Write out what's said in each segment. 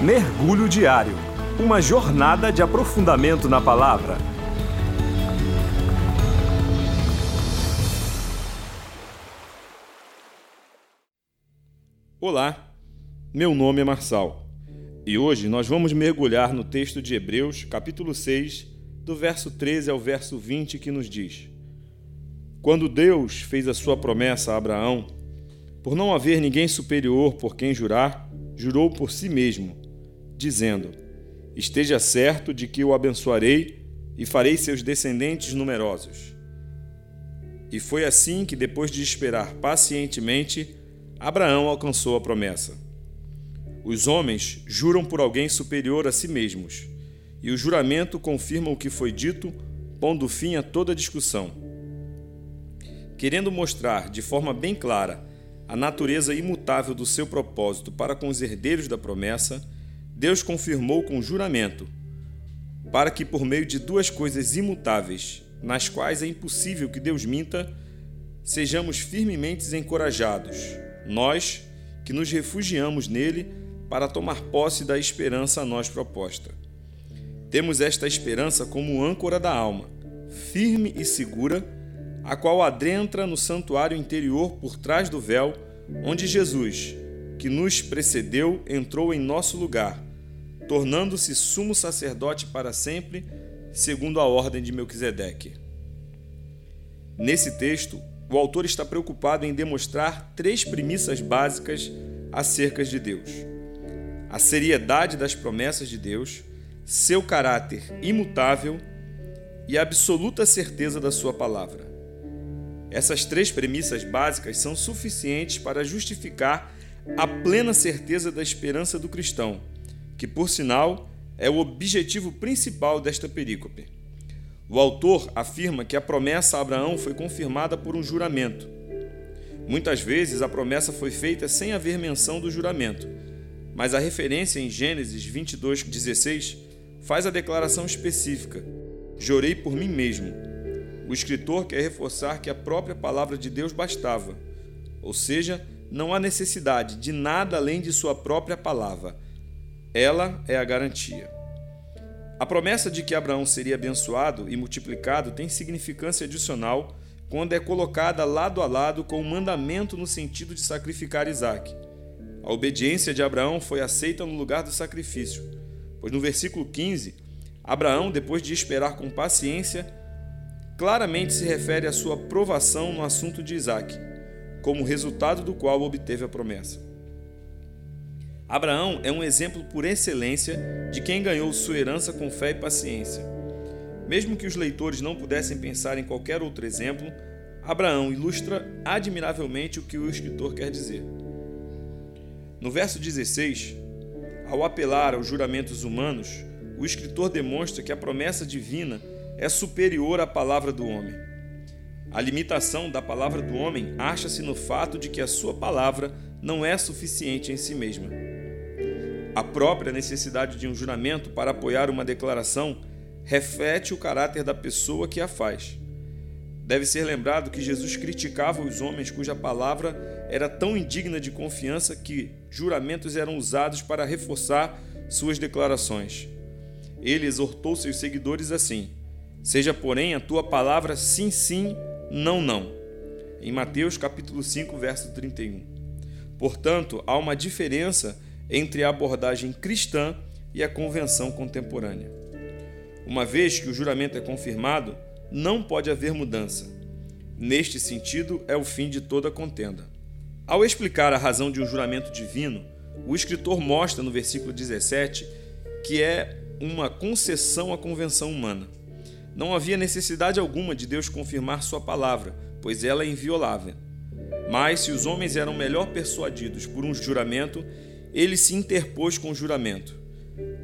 Mergulho Diário Uma jornada de aprofundamento na palavra. Olá, meu nome é Marçal e hoje nós vamos mergulhar no texto de Hebreus, capítulo 6, do verso 13 ao verso 20, que nos diz: Quando Deus fez a sua promessa a Abraão, por não haver ninguém superior por quem jurar, jurou por si mesmo dizendo: Esteja certo de que o abençoarei e farei seus descendentes numerosos. E foi assim que, depois de esperar pacientemente, Abraão alcançou a promessa. Os homens juram por alguém superior a si mesmos, e o juramento confirma o que foi dito, pondo fim a toda discussão. Querendo mostrar de forma bem clara a natureza imutável do seu propósito para com os herdeiros da promessa, Deus confirmou com juramento, para que por meio de duas coisas imutáveis, nas quais é impossível que Deus minta, sejamos firmemente encorajados, nós que nos refugiamos nele para tomar posse da esperança a nós proposta. Temos esta esperança como âncora da alma, firme e segura, a qual adentra no santuário interior por trás do véu, onde Jesus, que nos precedeu, entrou em nosso lugar tornando-se sumo sacerdote para sempre, segundo a ordem de Melquisedeque. Nesse texto, o autor está preocupado em demonstrar três premissas básicas acerca de Deus: a seriedade das promessas de Deus, seu caráter imutável e a absoluta certeza da sua palavra. Essas três premissas básicas são suficientes para justificar a plena certeza da esperança do cristão que, por sinal, é o objetivo principal desta perícope. O autor afirma que a promessa a Abraão foi confirmada por um juramento. Muitas vezes a promessa foi feita sem haver menção do juramento, mas a referência em Gênesis 22:16 faz a declaração específica: Jurei por mim mesmo. O escritor quer reforçar que a própria palavra de Deus bastava, ou seja, não há necessidade de nada além de sua própria palavra ela é a garantia. A promessa de que Abraão seria abençoado e multiplicado tem significância adicional quando é colocada lado a lado com o mandamento no sentido de sacrificar Isaac. A obediência de Abraão foi aceita no lugar do sacrifício, pois no versículo 15, Abraão, depois de esperar com paciência, claramente se refere à sua provação no assunto de Isaac, como resultado do qual obteve a promessa. Abraão é um exemplo por excelência de quem ganhou sua herança com fé e paciência. Mesmo que os leitores não pudessem pensar em qualquer outro exemplo, Abraão ilustra admiravelmente o que o escritor quer dizer. No verso 16, ao apelar aos juramentos humanos, o escritor demonstra que a promessa divina é superior à palavra do homem. A limitação da palavra do homem acha-se no fato de que a sua palavra não é suficiente em si mesma. A própria necessidade de um juramento para apoiar uma declaração reflete o caráter da pessoa que a faz. Deve ser lembrado que Jesus criticava os homens cuja palavra era tão indigna de confiança que juramentos eram usados para reforçar suas declarações. Ele exortou seus seguidores assim: Seja, porém, a tua palavra sim, sim, não, não. Em Mateus capítulo 5, verso 31. Portanto, há uma diferença entre a abordagem cristã e a convenção contemporânea. Uma vez que o juramento é confirmado, não pode haver mudança. Neste sentido, é o fim de toda contenda. Ao explicar a razão de um juramento divino, o escritor mostra no versículo 17 que é uma concessão à convenção humana. Não havia necessidade alguma de Deus confirmar sua palavra, pois ela é inviolável. Mas se os homens eram melhor persuadidos por um juramento, ele se interpôs com o juramento.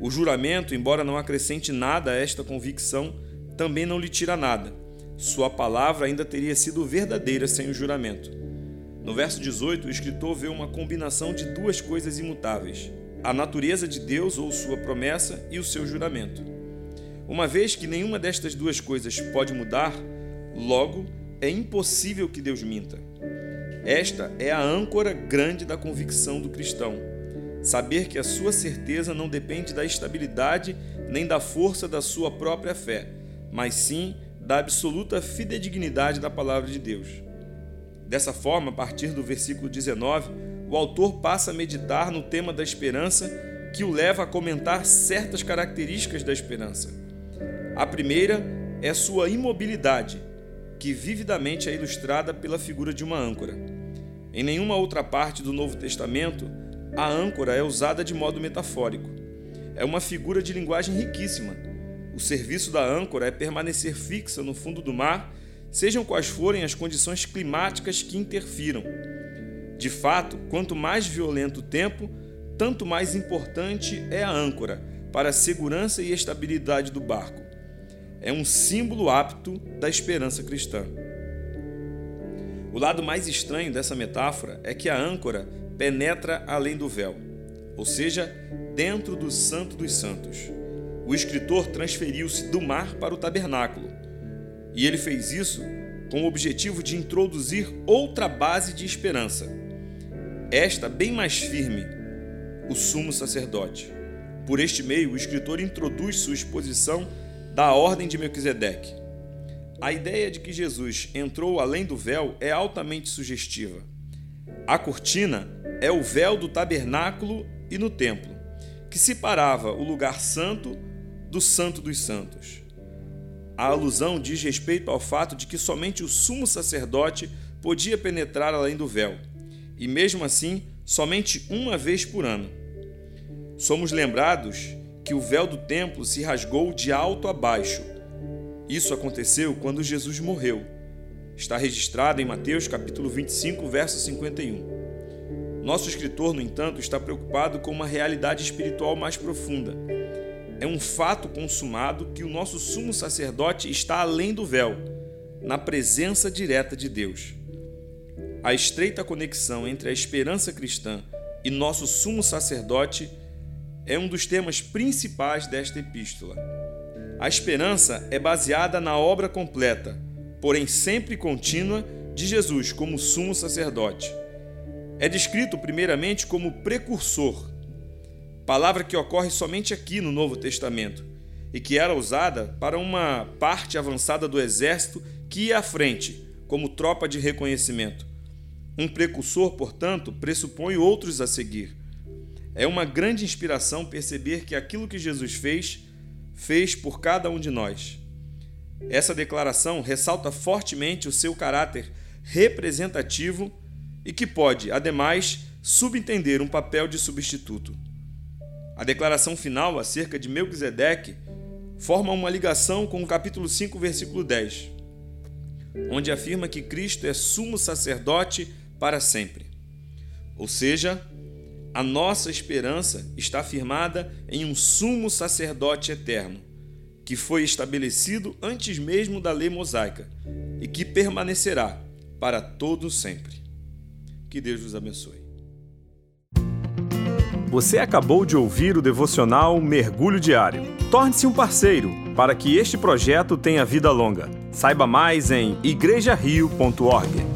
O juramento, embora não acrescente nada a esta convicção, também não lhe tira nada. Sua palavra ainda teria sido verdadeira sem o juramento. No verso 18, o escritor vê uma combinação de duas coisas imutáveis: a natureza de Deus ou sua promessa e o seu juramento. Uma vez que nenhuma destas duas coisas pode mudar, logo é impossível que Deus minta. Esta é a âncora grande da convicção do cristão saber que a sua certeza não depende da estabilidade nem da força da sua própria fé, mas sim da absoluta fidedignidade da palavra de Deus. Dessa forma, a partir do versículo 19, o autor passa a meditar no tema da esperança, que o leva a comentar certas características da esperança. A primeira é sua imobilidade, que vividamente é ilustrada pela figura de uma âncora. Em nenhuma outra parte do Novo Testamento, a âncora é usada de modo metafórico. É uma figura de linguagem riquíssima. O serviço da âncora é permanecer fixa no fundo do mar, sejam quais forem as condições climáticas que interfiram. De fato, quanto mais violento o tempo, tanto mais importante é a âncora para a segurança e estabilidade do barco é um símbolo apto da esperança cristã. O lado mais estranho dessa metáfora é que a âncora penetra além do véu, ou seja, dentro do Santo dos Santos. O escritor transferiu-se do mar para o tabernáculo, e ele fez isso com o objetivo de introduzir outra base de esperança, esta bem mais firme, o sumo sacerdote. Por este meio, o escritor introduz sua exposição da ordem de Melquisedeque. A ideia de que Jesus entrou além do véu é altamente sugestiva. A cortina é o véu do tabernáculo e no templo, que separava o lugar santo do santo dos santos. A alusão diz respeito ao fato de que somente o sumo sacerdote podia penetrar além do véu, e mesmo assim, somente uma vez por ano. Somos lembrados que o véu do templo se rasgou de alto a baixo. Isso aconteceu quando Jesus morreu. Está registrado em Mateus capítulo 25, verso 51. Nosso escritor, no entanto, está preocupado com uma realidade espiritual mais profunda. É um fato consumado que o nosso sumo sacerdote está além do véu, na presença direta de Deus. A estreita conexão entre a esperança cristã e nosso sumo sacerdote é um dos temas principais desta epístola. A esperança é baseada na obra completa, porém sempre contínua, de Jesus como sumo sacerdote. É descrito primeiramente como precursor, palavra que ocorre somente aqui no Novo Testamento e que era usada para uma parte avançada do exército que ia à frente, como tropa de reconhecimento. Um precursor, portanto, pressupõe outros a seguir. É uma grande inspiração perceber que aquilo que Jesus fez, fez por cada um de nós. Essa declaração ressalta fortemente o seu caráter representativo e que pode, ademais, subentender um papel de substituto. A declaração final acerca de Melquisedeque forma uma ligação com o capítulo 5, versículo 10, onde afirma que Cristo é sumo sacerdote para sempre. Ou seja, a nossa esperança está firmada em um sumo sacerdote eterno, que foi estabelecido antes mesmo da lei mosaica e que permanecerá para todo sempre. Que Deus os abençoe. Você acabou de ouvir o devocional Mergulho Diário. Torne-se um parceiro para que este projeto tenha vida longa. Saiba mais em igrejario.org.